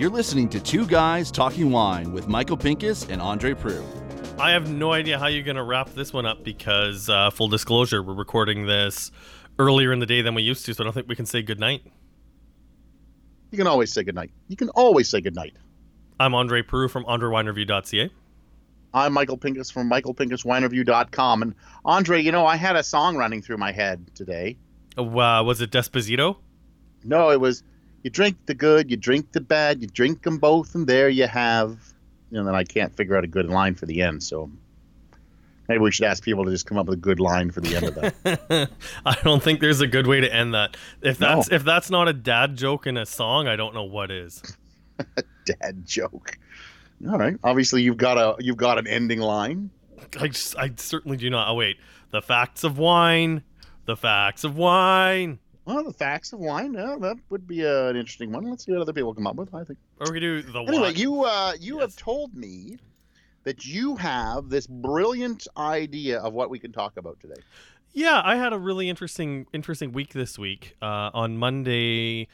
You're listening to Two Guys Talking Wine with Michael Pincus and Andre Proulx. I have no idea how you're going to wrap this one up because, uh, full disclosure, we're recording this earlier in the day than we used to, so I don't think we can say goodnight. You can always say goodnight. You can always say goodnight. I'm Andre Proulx from AndreWineReview.ca. I'm Michael Pincus from MichaelPincusWineReview.com. And Andre, you know, I had a song running through my head today. Uh, was it Despacito? No, it was you drink the good, you drink the bad, you drink them both, and there you have. And then I can't figure out a good line for the end, so maybe we should ask people to just come up with a good line for the end of that. I don't think there's a good way to end that. If that's no. if that's not a dad joke in a song, I don't know what is. dad joke. All right. Obviously, you've got a you've got an ending line. I just, I certainly do not. Oh wait, the facts of wine. The facts of wine. Well, the facts of wine. Yeah, that would be uh, an interesting one. Let's see what other people come up with. I think. Or we do the anyway. Wine. You uh, you yes. have told me that you have this brilliant idea of what we can talk about today. Yeah, I had a really interesting interesting week this week. Uh, on Monday,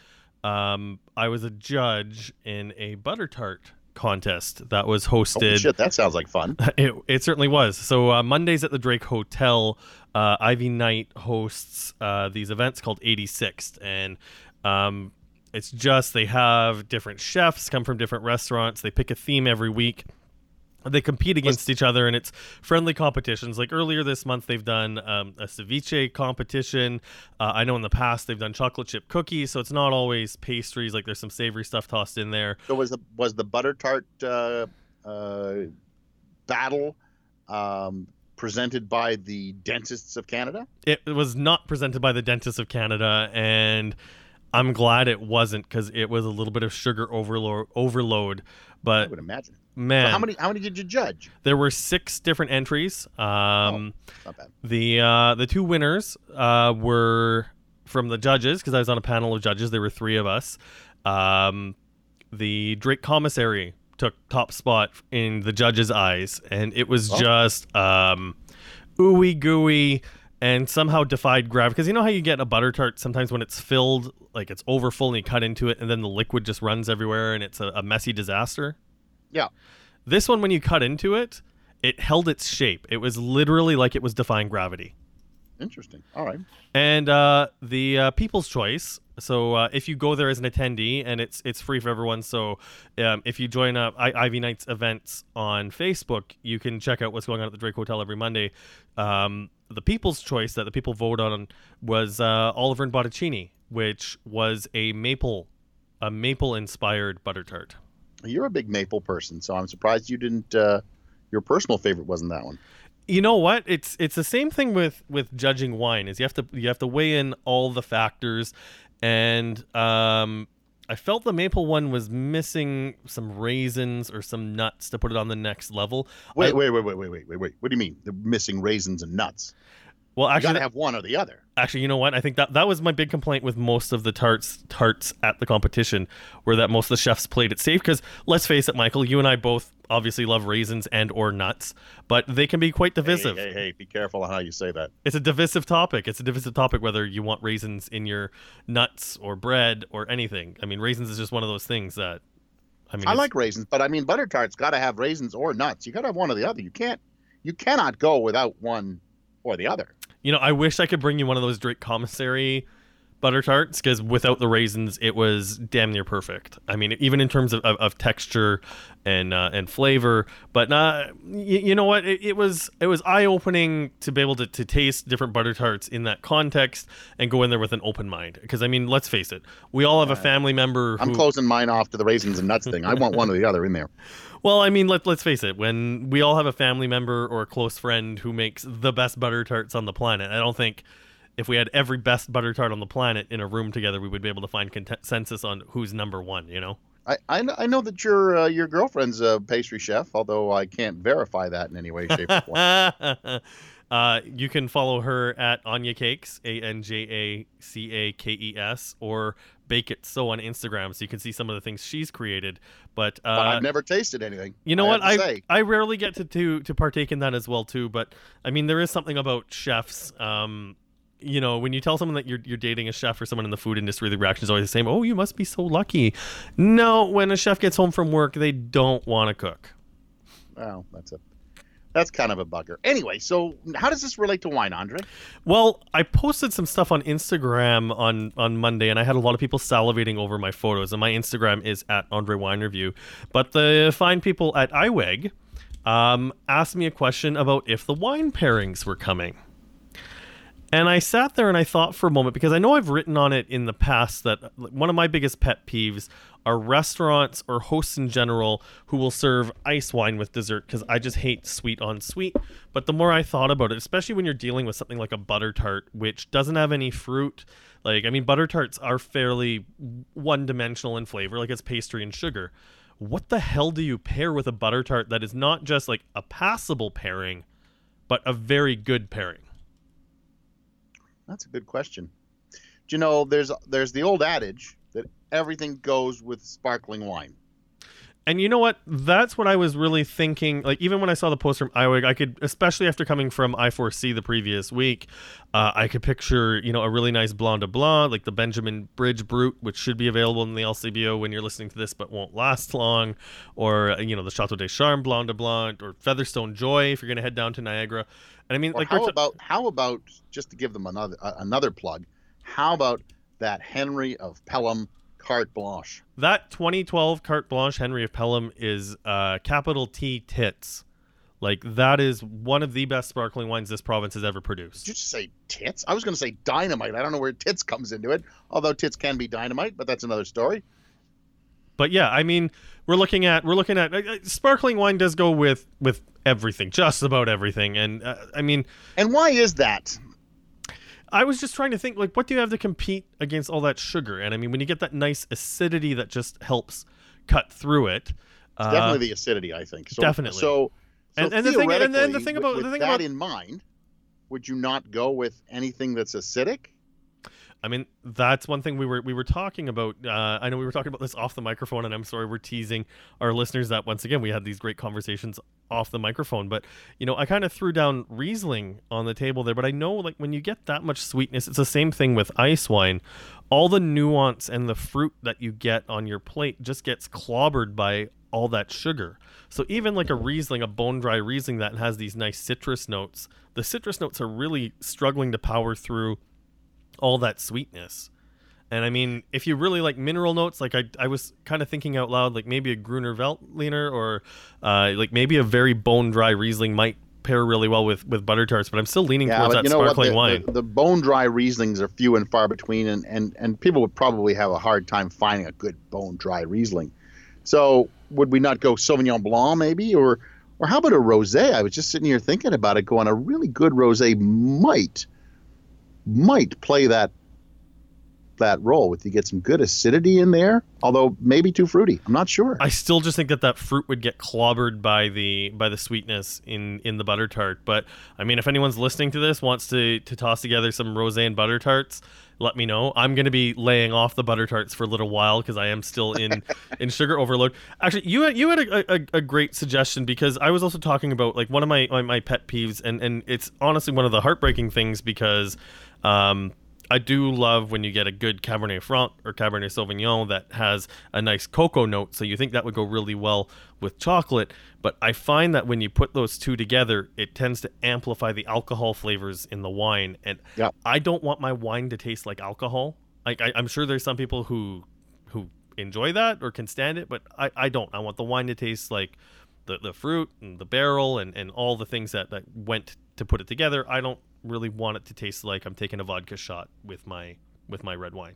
um, I was a judge in a butter tart contest that was hosted. shit, that sounds like fun. It, it certainly was. So uh, Mondays at the Drake Hotel, uh, Ivy Knight hosts uh, these events called 86th, and um, it's just they have different chefs come from different restaurants. They pick a theme every week they compete against each other and it's friendly competitions. Like earlier this month they've done um, a ceviche competition. Uh, i know in the past they've done chocolate chip cookies so it's not always pastries. Like there's some savory stuff tossed in there. So was the was the butter tart uh, uh, battle um, presented by the dentists of canada? It was not presented by the dentists of canada and i'm glad it wasn't because it was a little bit of sugar overload overload but i would imagine Man, so how many? How many did you judge? There were six different entries. Um, oh, not bad. The uh, the two winners uh, were from the judges because I was on a panel of judges. There were three of us. Um, the Drake commissary took top spot in the judges' eyes, and it was oh. just um, ooey gooey and somehow defied gravity. Because you know how you get a butter tart sometimes when it's filled, like it's over full, and you cut into it, and then the liquid just runs everywhere, and it's a, a messy disaster. Yeah. This one, when you cut into it, it held its shape. It was literally like it was defying gravity. Interesting. All right. And uh, the uh, People's Choice. So uh, if you go there as an attendee, and it's it's free for everyone. So um, if you join up I- Ivy Knight's events on Facebook, you can check out what's going on at the Drake Hotel every Monday. Um, the People's Choice that the people vote on was uh, Oliver and Bonacini, which was a maple, a maple inspired butter tart. You're a big maple person, so I'm surprised you didn't. Uh, your personal favorite wasn't that one. You know what? It's it's the same thing with with judging wine. Is you have to you have to weigh in all the factors, and um, I felt the maple one was missing some raisins or some nuts to put it on the next level. Wait, I, wait, wait, wait, wait, wait, wait, wait. What do you mean? The missing raisins and nuts? Well, actually, you gotta have one or the other. Actually, you know what? I think that that was my big complaint with most of the tarts tarts at the competition, were that most of the chefs played it safe. Because let's face it, Michael, you and I both obviously love raisins and or nuts, but they can be quite divisive. Hey, hey, hey, be careful on how you say that. It's a divisive topic. It's a divisive topic whether you want raisins in your nuts or bread or anything. I mean, raisins is just one of those things that. I mean, I like raisins, but I mean, butter tarts got to have raisins or nuts. You got to have one or the other. You can't, you cannot go without one or the other. You know, I wish I could bring you one of those Drake commissary butter tarts because without the raisins, it was damn near perfect. I mean, even in terms of, of, of texture and uh, and flavor. But uh, you, you know what? It, it, was it was eye opening to be able to, to taste different butter tarts in that context and go in there with an open mind. Because I mean, let's face it, we all have a family member. Who... I'm closing mine off to the raisins and nuts thing. I want one or the other in there. Well, I mean, let, let's face it. When we all have a family member or a close friend who makes the best butter tarts on the planet, I don't think if we had every best butter tart on the planet in a room together, we would be able to find consensus on who's number one. You know. I, I, know that your uh, your girlfriend's a pastry chef, although I can't verify that in any way, shape, or form. uh, you can follow her at Anya Cakes, A N J A C A K E S, or Bake It So on Instagram, so you can see some of the things she's created. But, uh, but I've never tasted anything. You know I what? I say. I rarely get to, to to partake in that as well too. But I mean, there is something about chefs. Um, you know, when you tell someone that you're you're dating a chef or someone in the food industry, the reaction is always the same. Oh, you must be so lucky. No, when a chef gets home from work, they don't want to cook. Well, that's a that's kind of a bugger. Anyway, so how does this relate to wine, Andre? Well, I posted some stuff on Instagram on on Monday, and I had a lot of people salivating over my photos. And my Instagram is at Andre Wine Review. But the fine people at IWEG um, asked me a question about if the wine pairings were coming. And I sat there and I thought for a moment because I know I've written on it in the past that one of my biggest pet peeves are restaurants or hosts in general who will serve ice wine with dessert because I just hate sweet on sweet. But the more I thought about it, especially when you're dealing with something like a butter tart, which doesn't have any fruit, like, I mean, butter tarts are fairly one dimensional in flavor, like it's pastry and sugar. What the hell do you pair with a butter tart that is not just like a passable pairing, but a very good pairing? That's a good question. Do you know there's there's the old adage that everything goes with sparkling wine. And you know what? That's what I was really thinking. Like even when I saw the post from IWEG, I could, especially after coming from I4C the previous week, uh, I could picture you know a really nice Blanc de Blanc, like the Benjamin Bridge Brut, which should be available in the LCBO when you're listening to this, but won't last long, or you know the Chateau des Charmes Blanc de Blanc, or Featherstone Joy if you're going to head down to Niagara. And I mean, or like, how about how about just to give them another uh, another plug? How about that Henry of Pelham carte blanche? That 2012 carte blanche Henry of Pelham is uh, capital T tits. Like that is one of the best sparkling wines this province has ever produced. Did you just say tits? I was going to say dynamite. I don't know where tits comes into it, although tits can be dynamite, but that's another story. But yeah, I mean, we're looking at we're looking at uh, uh sparkling wine does go with with everything, just about everything. And uh, I mean, and why is that? I was just trying to think, like, what do you have to compete against all that sugar? And I mean, when you get that nice acidity that just helps cut through it, uh, definitely the acidity, I think. So, definitely. So, so and, and the thing, and, and the thing about with, the thing that about in mind, would you not go with anything that's acidic? I mean, that's one thing we were we were talking about. Uh, I know we were talking about this off the microphone, and I'm sorry we're teasing our listeners that once again we had these great conversations off the microphone. But you know, I kind of threw down Riesling on the table there. But I know like when you get that much sweetness, it's the same thing with ice wine. All the nuance and the fruit that you get on your plate just gets clobbered by all that sugar. So even like a Riesling, a bone dry Riesling that has these nice citrus notes, the citrus notes are really struggling to power through all that sweetness. And I mean, if you really like mineral notes, like I, I was kind of thinking out loud, like maybe a Gruner Veltliner or uh, like maybe a very bone dry Riesling might pair really well with with butter tarts. But I'm still leaning yeah, towards that sparkling the, wine. The, the, bone dry Rieslings are few and far between, and, and and people would probably have a hard time finding a good bone dry Riesling. So would we not go Sauvignon Blanc maybe, or or how about a rosé? I was just sitting here thinking about it. Going a really good rosé might might play that that role with you get some good acidity in there although maybe too fruity. I'm not sure. I still just think that that fruit would get clobbered by the by the sweetness in in the butter tart. But i mean if anyone's listening to this wants to to toss together some rosé and butter tarts let me know. I'm going to be laying off the butter tarts for a little while because i am still in in sugar overload. Actually you had you had a, a, a, great suggestion because i was also talking about like one of my my, my pet peeves and and it's honestly one of the heartbreaking things because um, I do love when you get a good Cabernet Franc or Cabernet Sauvignon that has a nice cocoa note. So you think that would go really well with chocolate. But I find that when you put those two together, it tends to amplify the alcohol flavors in the wine. And yep. I don't want my wine to taste like alcohol. Like I, I'm sure there's some people who who enjoy that or can stand it, but I, I don't. I want the wine to taste like the, the fruit and the barrel and, and all the things that, that went to put it together. I don't really want it to taste like I'm taking a vodka shot with my with my red wine.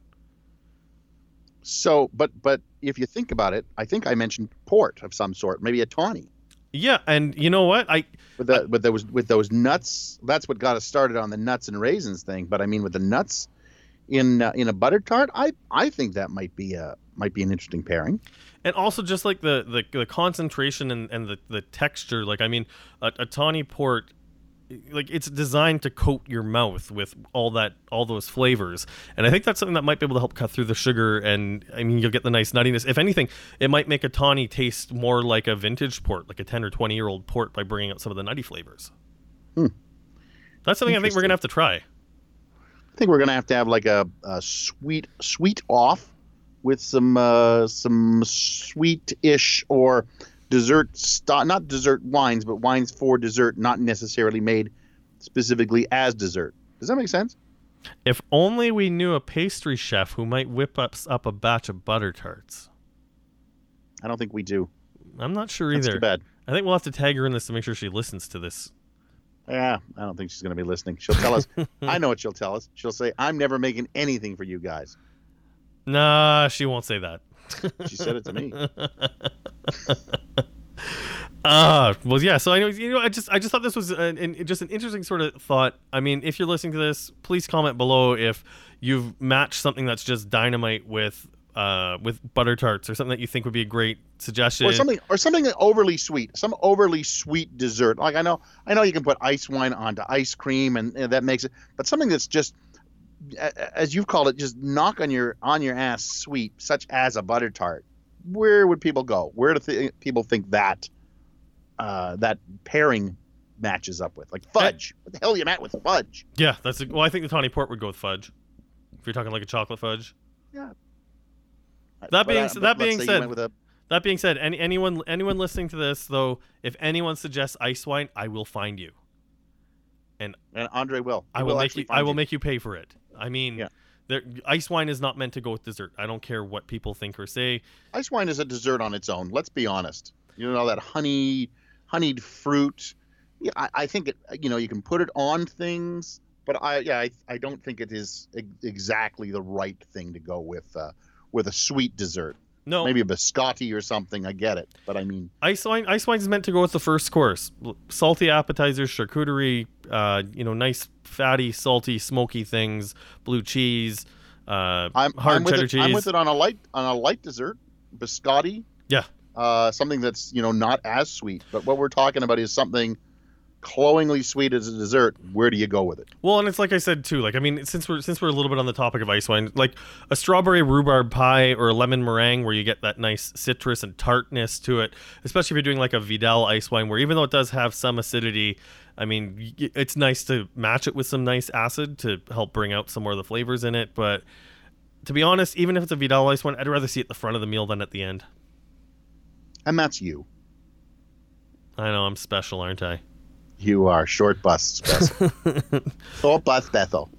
So, but but if you think about it, I think I mentioned port of some sort, maybe a tawny. Yeah, and you know what? I with the, with those with those nuts. That's what got us started on the nuts and raisins thing. But I mean, with the nuts in uh, in a butter tart, I I think that might be a might be an interesting pairing. And also just like the the, the concentration and, and the, the texture. Like I mean, a, a tawny port like it's designed to coat your mouth with all that all those flavors. And i think that's something that might be able to help cut through the sugar and i mean you'll get the nice nuttiness. If anything it might make a tawny taste more like a vintage port like a 10 or 20 year old port by bringing out some of the nutty flavors. Hmm. that's something i think we're gonna have to try. I think we're gonna have to have like a, a sweet sweet off with some uh, some sweet-ish or dessert st- not dessert wines, but wines for dessert, not necessarily made specifically as dessert. Does that make sense? If only we knew a pastry chef who might whip us up a batch of butter tarts. I don't think we do. I'm not sure That's either. too bad. I think we'll have to tag her in this to make sure she listens to this. Yeah, I don't think she's going to be listening. She'll tell us. I know what she'll tell us. She'll say, "I'm never making anything for you guys." Nah, she won't say that. She said it to me. Uh, well, yeah. So I know, you know, I just, I just thought this was an, an, just an interesting sort of thought. I mean, if you're listening to this, please comment below if you've matched something that's just dynamite with, uh, with butter tarts or something that you think would be a great suggestion. or something, or something overly sweet, some overly sweet dessert. Like I know, I know you can put ice wine onto ice cream, and, and that makes it. But something that's just, as you've called it, just knock on your on your ass sweet, such as a butter tart. Where would people go? Where do th- people think that uh, that pairing matches up with? Like fudge. What the hell are you at with fudge? Yeah, that's a, well. I think the tawny port would go with fudge. If you're talking like a chocolate fudge. Yeah. That being- I- that being said- a That being said, any anyone anyone listening to this though, if anyone suggests ice wine, I will find you. and and Andre will. I He will make you. I will make you pay for it. I mean, Yeah. there, ice wine is not meant to go with dessert. I don't care what people think or say. Ice wine is a dessert on its own. Let's be honest. You know that honey, honeyed fruit. Yeah, I, I think it. You know, you can put it on things, but I yeah, I, I don't think it is exactly the right thing to go with uh, with a sweet dessert. No, Maybe a biscotti or something. I get it, but I mean, ice wine. Ice wine is meant to go with the first course. Salty appetizers, charcuterie. Uh, you know, nice fatty, salty, smoky things. Blue cheese. Uh, I'm hard I'm cheddar it. cheese. I'm with it on a light on a light dessert, biscotti. Yeah. Uh, something that's you know not as sweet, but what we're talking about is something cloyingly sweet as a dessert. Where do you go with it? Well, and it's like I said too. Like I mean, since we're since we're a little bit on the topic of ice wine, like a strawberry rhubarb pie or a lemon meringue, where you get that nice citrus and tartness to it. Especially if you're doing like a Vidal ice wine, where even though it does have some acidity, I mean, it's nice to match it with some nice acid to help bring out some more of the flavors in it. But to be honest, even if it's a Vidal ice wine, I'd rather see it at the front of the meal than at the end. And that's you. I know I'm special, aren't I? You are short bus special. short bus special.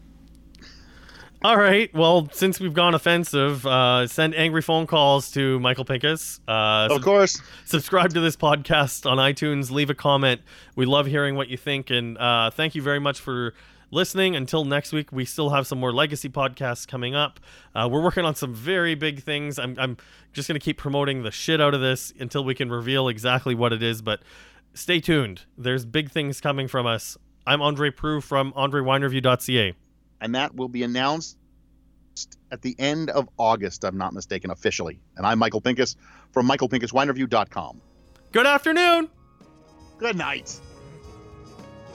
All right. Well, since we've gone offensive, uh, send angry phone calls to Michael Pincus. Uh, Of course. subscribe to this podcast on iTunes. Leave a comment. We love hearing what you think, and uh, thank you very much for listening. Until next week, we still have some more legacy podcasts coming up. Uh, we're working on some very big things. I'm, I'm just going to keep promoting the shit out of this until we can reveal exactly what it is. But stay tuned. There's big things coming from us. I'm Andre Proulx from AndreWineReview.ca. And that will be announced at the end of August, I'm not mistaken, officially. And I'm Michael Pincus from michaelpincuswinereview.com. Good afternoon. Good night.